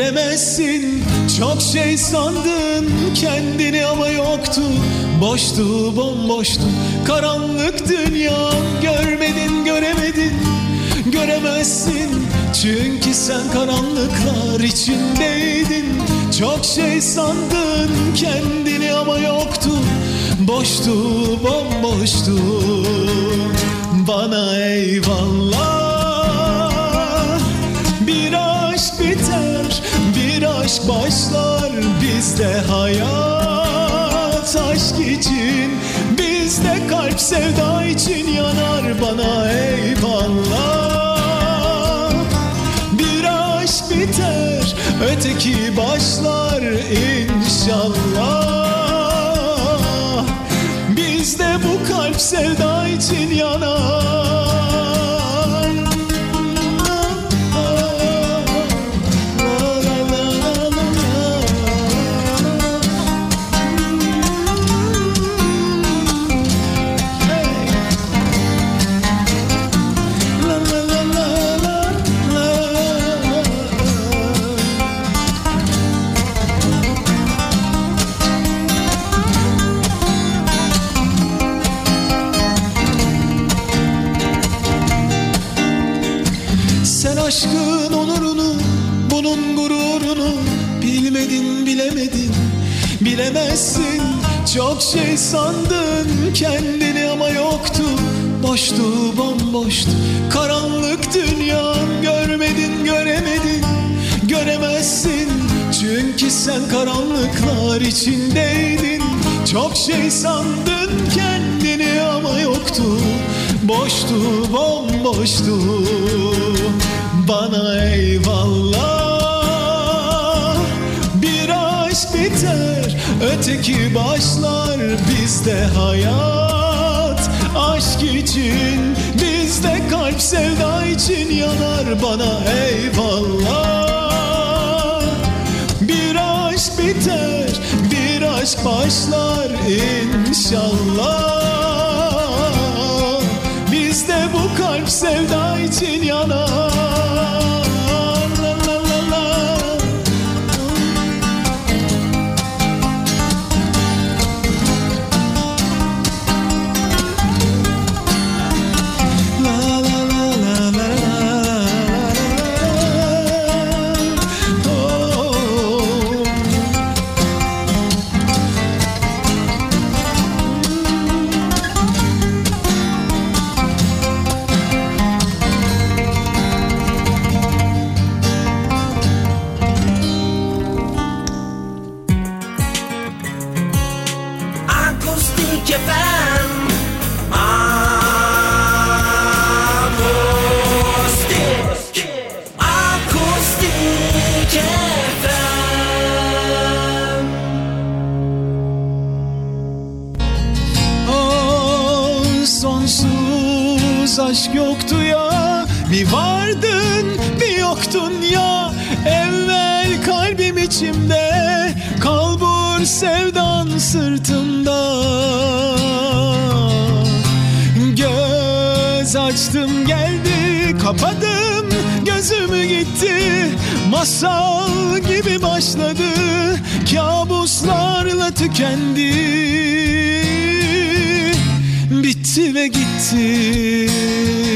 Bilemezsin. Çok şey sandın kendini ama yoktu. Boştu bomboştu. Karanlık dünya Görmedin göremedin. Göremezsin. Çünkü sen karanlıklar içindeydin. Çok şey sandın kendini ama yoktu. Boştu bomboştu. Bana eyvallah aşk başlar Bizde hayat aşk için. Bizde kalp sevda için yanar bana eyvallah. Bir aşk biter öteki başlar inşallah. Bizde bu kalp sevda için yanar Çok şey sandın kendini ama yoktu, boştu bomboştu. Karanlık dünya görmedin göremedin, göremezsin. Çünkü sen karanlıklar içindeydin. Çok şey sandın kendini ama yoktu. Boştu bomboştu Bana eyvallah Öteki başlar Bizde hayat. Aşk için Bizde kalp sevda için yanar Bana eyvallah. Bir aşk biter Bir aşk başlar inşallah. Bizde bu kalp sevda için yanar Bitti ve gitti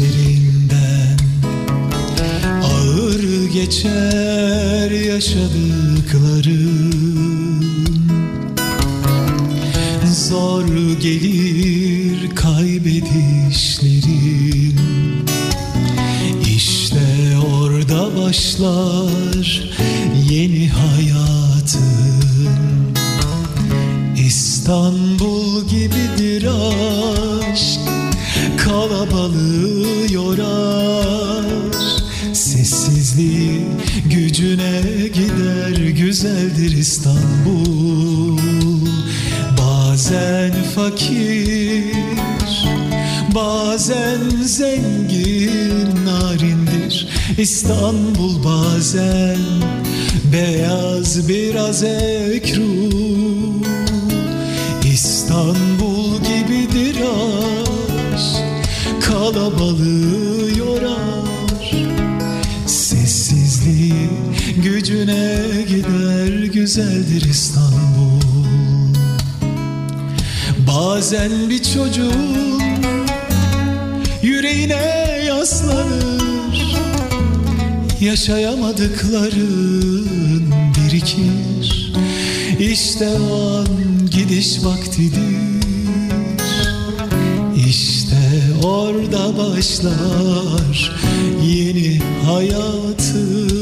içinden Ağır geçer yaşadıkların Zor gelir kaybedişlerin İşte orada başlar İstanbul bazen Beyaz biraz ekru. İstanbul gibidir aşk Kalabalığı yorar. Sessizliği gücüne gider Güzeldir İstanbul. Bazen bir çocuğun yüreğine yaslanır Yaşayamadıkların birikir. İşte o an gidiş vaktidir. İşte orada başlar yeni hayatın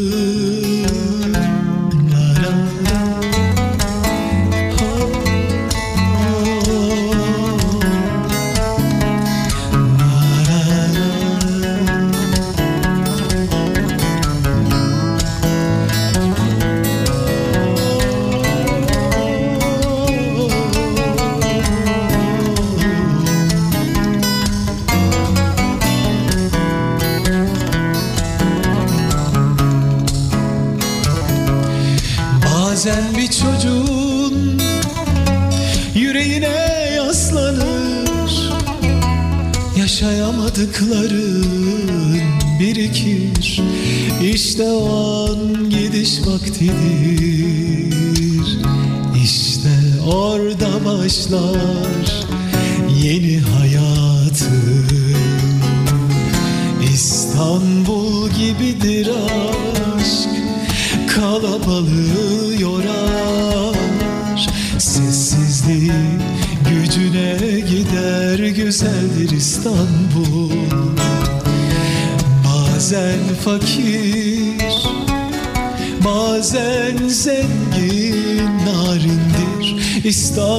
orada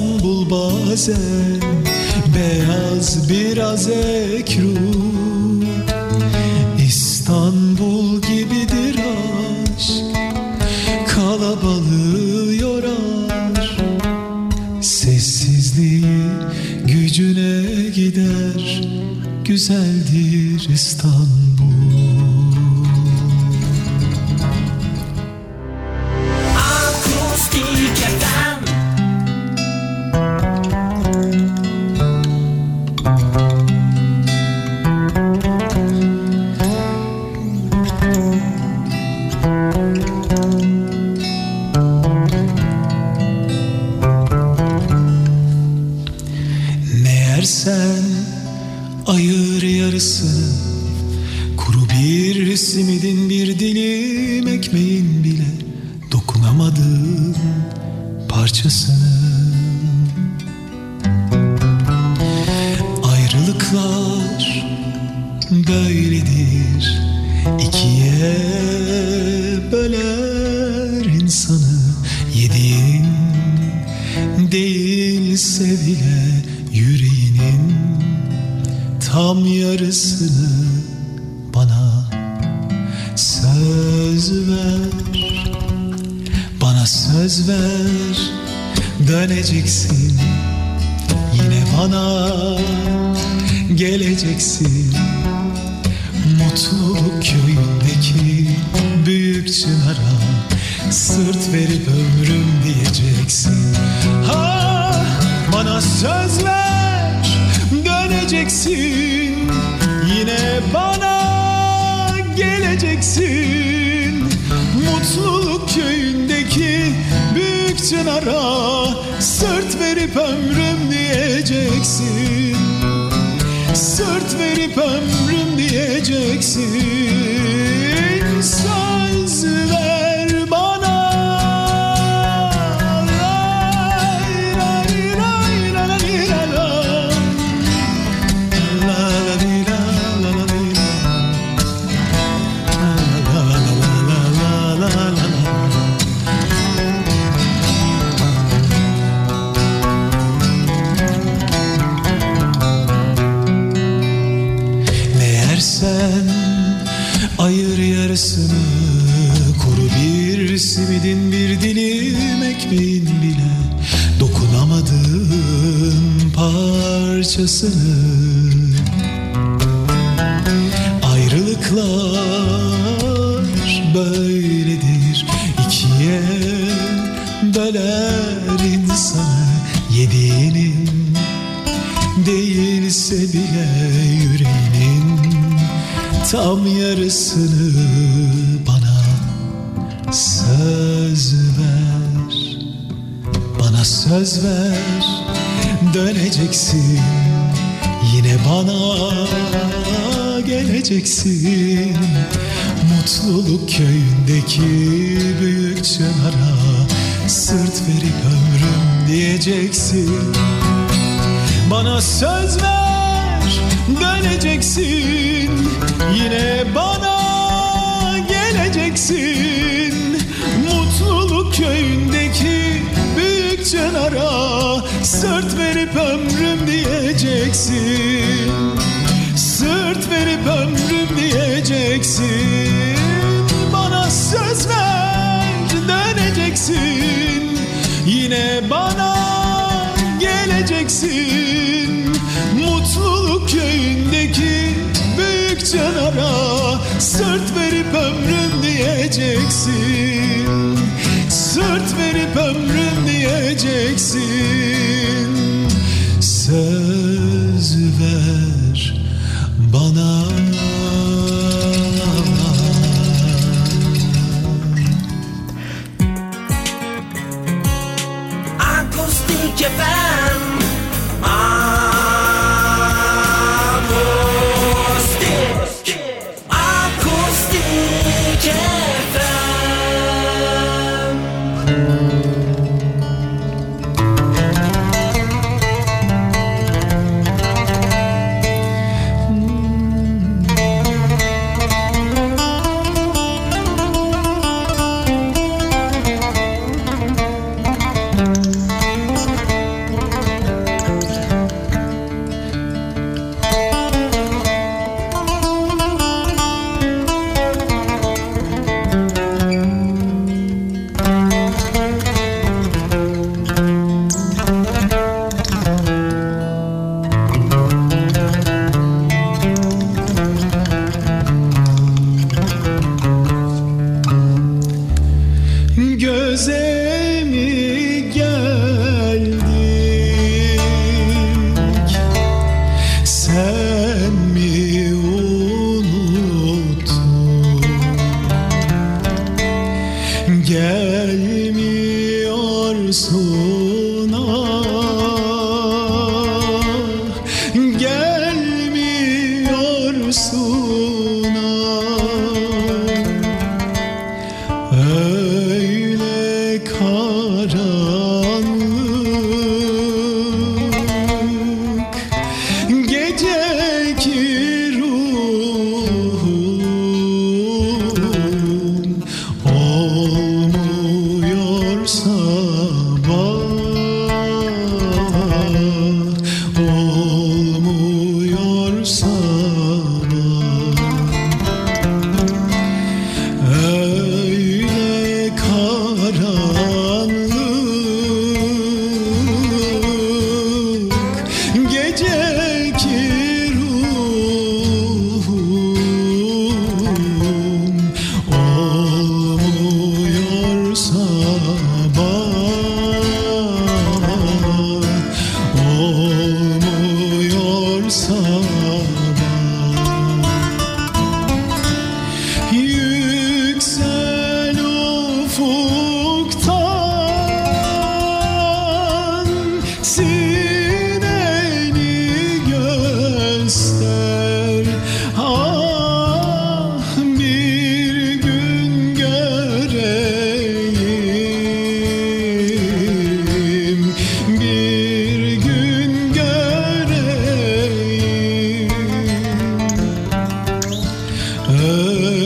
İstanbul bazen Beyaz biraz ekru. İstanbul gibidir aşk Kalabalığı yorar. Sessizliği gücüne gider Güzeldir İstanbul close. Diyeceksin söz ver. Döneceksin yine bana geleceksin. Mutluluk köyündeki büyük çınara sırt verip ömrüm diyeceksin. Bana söz ver döneceksin. Yine bana geleceksin. Mutluluk köyündeki çınara Sırt verip ömrüm diyeceksin. Sırt verip ömrüm diyeceksin. Bana söz ver döneceksin. Yine bana geleceksin. Mutluluk köyündeki büyük canara Sırt verip ömrüm diyeceksin. Sırt verip ömrüm diyeceksin Söz ver bana Uh.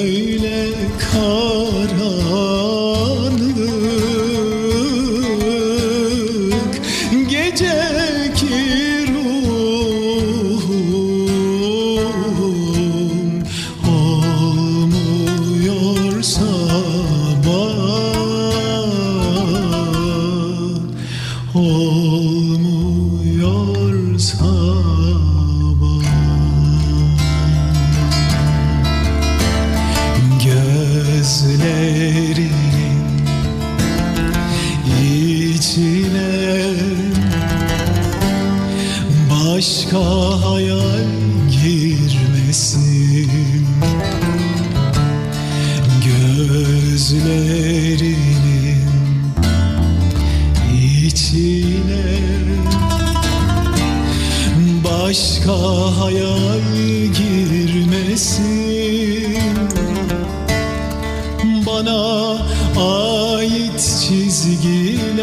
Bana ait çizgiler.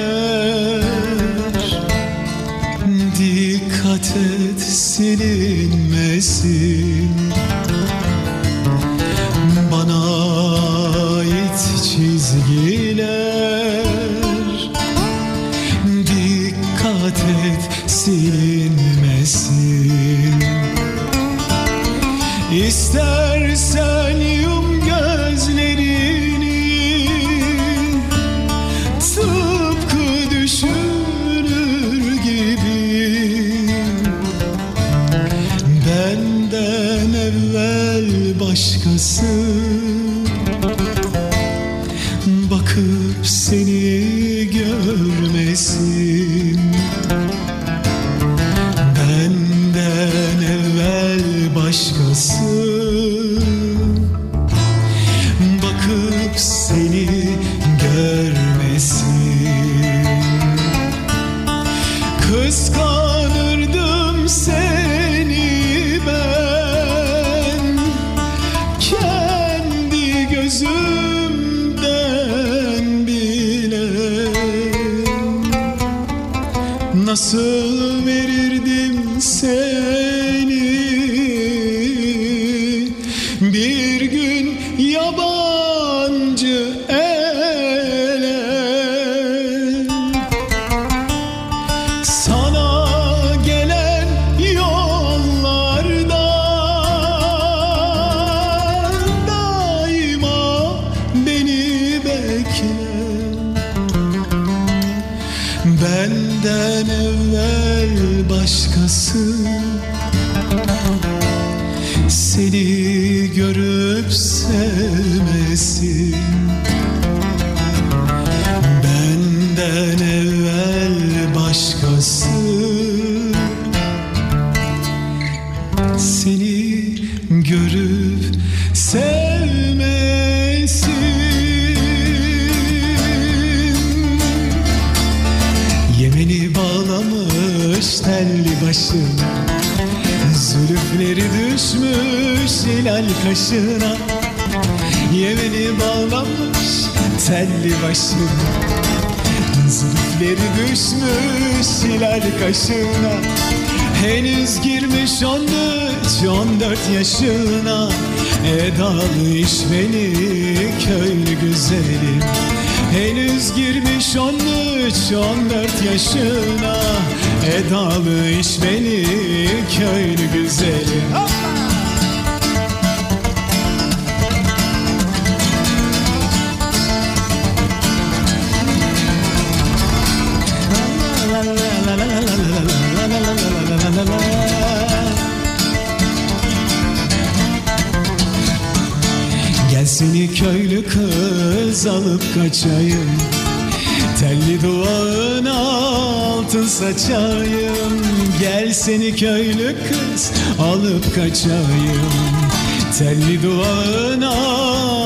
Dikkat et silinmesin Seni görüp sevmesin. Yemeni bağlamış telli başına Zülüfleri düşmüş hilal kaşına. Yemeni bağlamış telli başına Zülüfleri düşmüş hilal kaşına. Henüz girmiş on üç, on dört yaşına. Edalı işveli köylü güzelim. Henüz girmiş on üç, on dört yaşına. Edalı işveli köylü güzelim. Gel köylü kız alıp kaçayım. Telli duvağına altın saçayım. Gel seni köylü kız alıp kaçayım Telli duvağına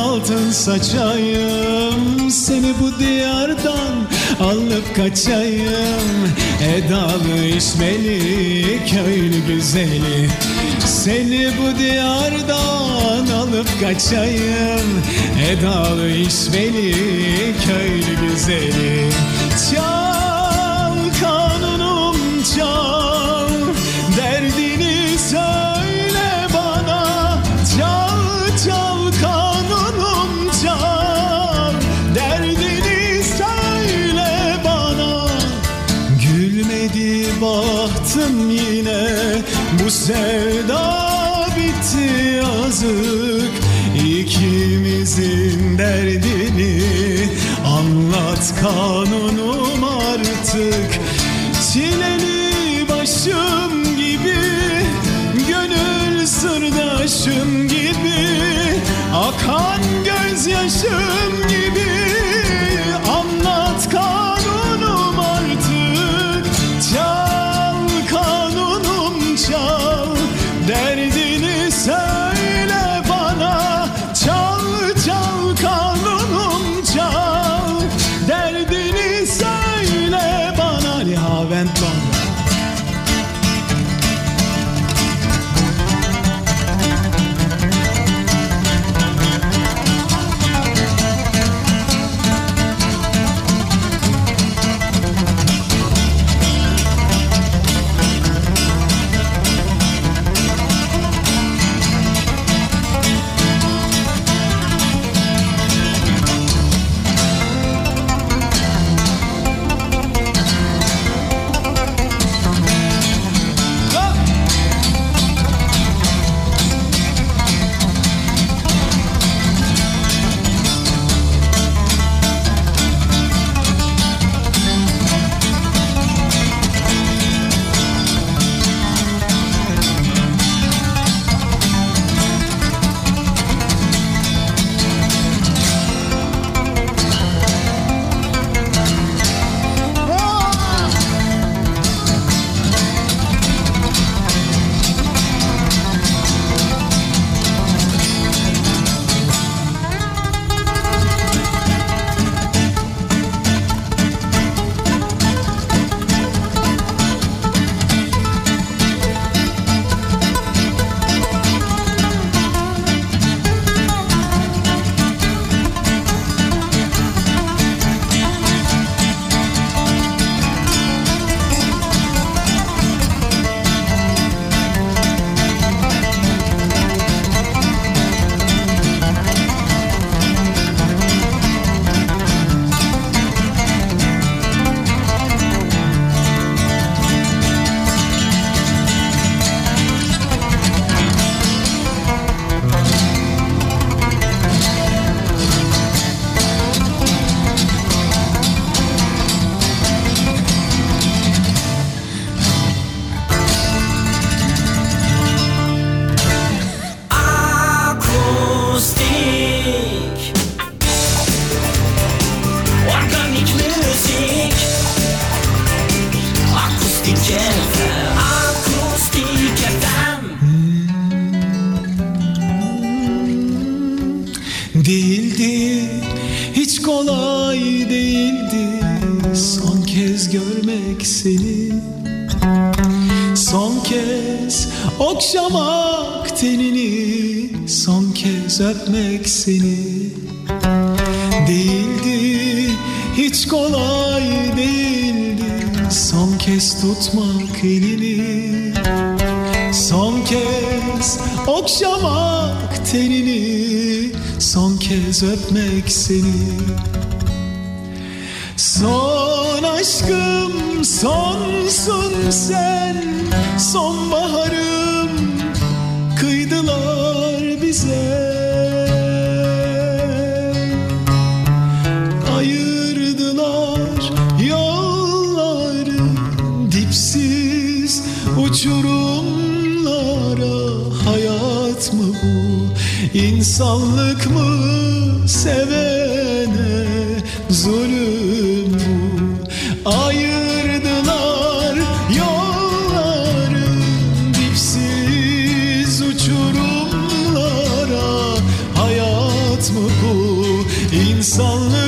altın saçayım. Seni bu diyardan alıp kaçayım. Edalı işmeli köylü güzeli. Seni bu diyardan alıp kaçayım. Edalı işveli köylü güzeli. Çal sevda bitti yazık. İkimizin derdini anlat kanunum artık. Çileli başım gibi Gönül sırdaşım gibi. Akan gözyaşım Son kez okşamak tenini Son kez öpmek seni. Değildi hiç kolay değildi. Son kez tutmak elini. Son kez okşamak tenini Son kez öpmek seni. Son aşkım sonsun sen Sonbaharım kıydılar bize. Ayırdılar yolları dipsiz uçurumlara. Hayat mı bu insanlık mı sevene zulüm insanlık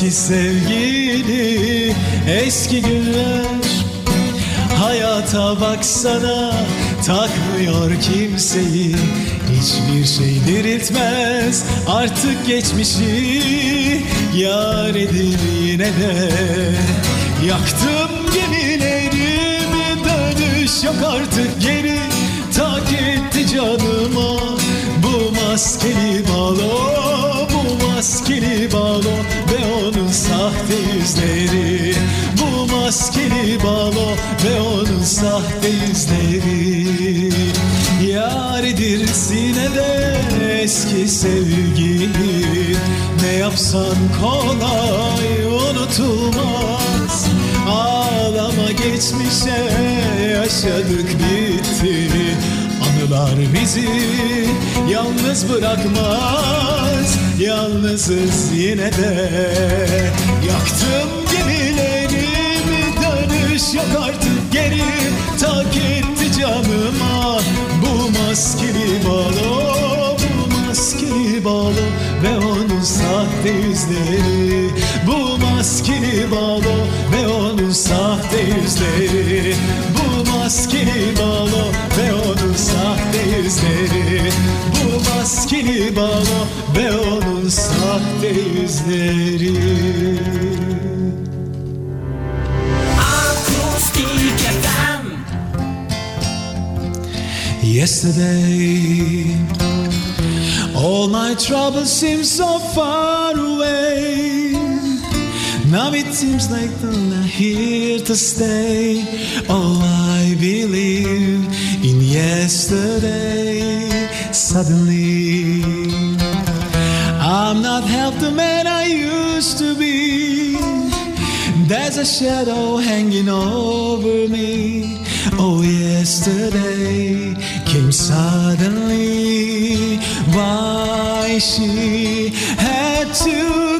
Eski sevgili eski günler. Hayata baksana takmıyor kimseyi. Hiçbir şey diriltmez artık geçmişi. Yar edir yine de. Yaktım gemilerimi dönüş yok artık geri. Tak etti canıma maskeli balo Bu maskeli balo ve onun sahte yüzleri Bu maskeli balo ve onun sahte yüzleri Yaridir sinede eski sevgili Ne yapsan kolay unutulmaz. Ağlama geçmişe yaşadık bitti Anılar bizi yalnız bırakmaz. Yalnızız yine de. Yaktım gemilerimi dönüş yok artık geri. Tak etti canıma bu maskeli balo Bu maskeli balo ve onun sahte yüzleri. Bu maskeli balo ve onun sahte yüzleri. Bu maskeli yüzleri Bu maskeli balo ve onun sahte yüzleri. Akustik FM Yesterday, all my troubles seem so far away. Now it seems like they're not here to stay. Oh, I believe in yesterday. Suddenly, I'm not half the man I used to be. There's a shadow hanging over me. Oh, yesterday came suddenly. Why she had to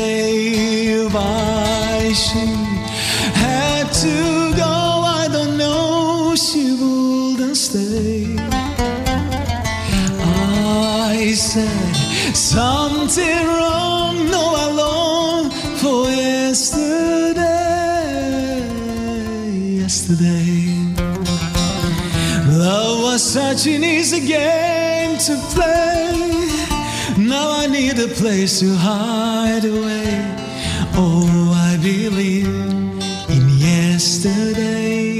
Such an easy game to play. Now I need a place to hide away. Oh, I believe in yesterday.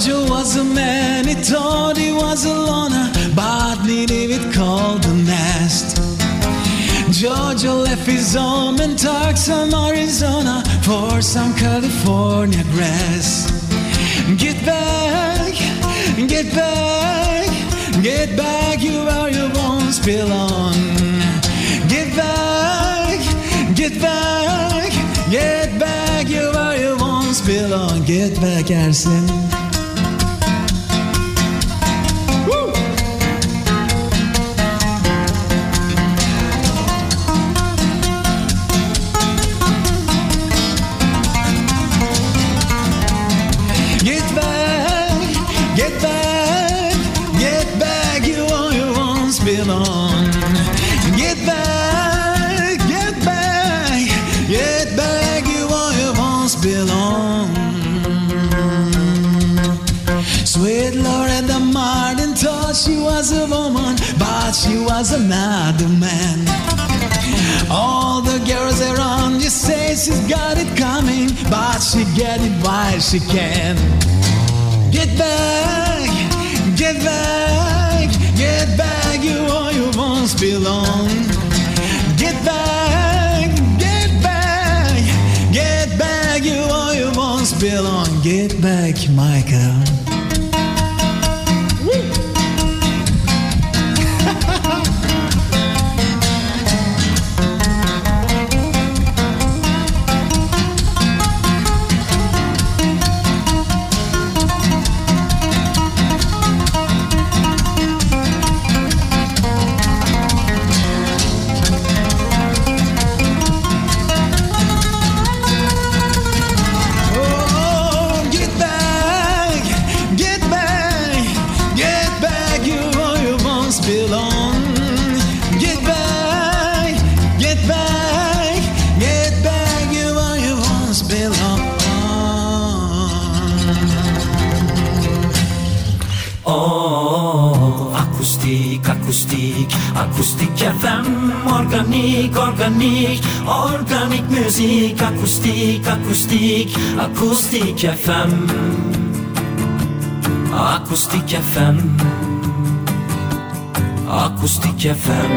Jojo was a man, he thought he was a loner, but needed it called the nest. Georgia left his home and took some Arizona for some California grass. Get back, get back, get back, you are you once belong. Get back, get back, get back, you are you once belong. Get back, Ersin. Was another man. All the girls around you say she's got it coming, but she get it while she can. Get back, get back, get back, you all you once belong. Get back, get back, get back, you all you once belong. Get back, Michael. Organik müzik Akustik, akustik, akustik FM Akustik FM Akustik FM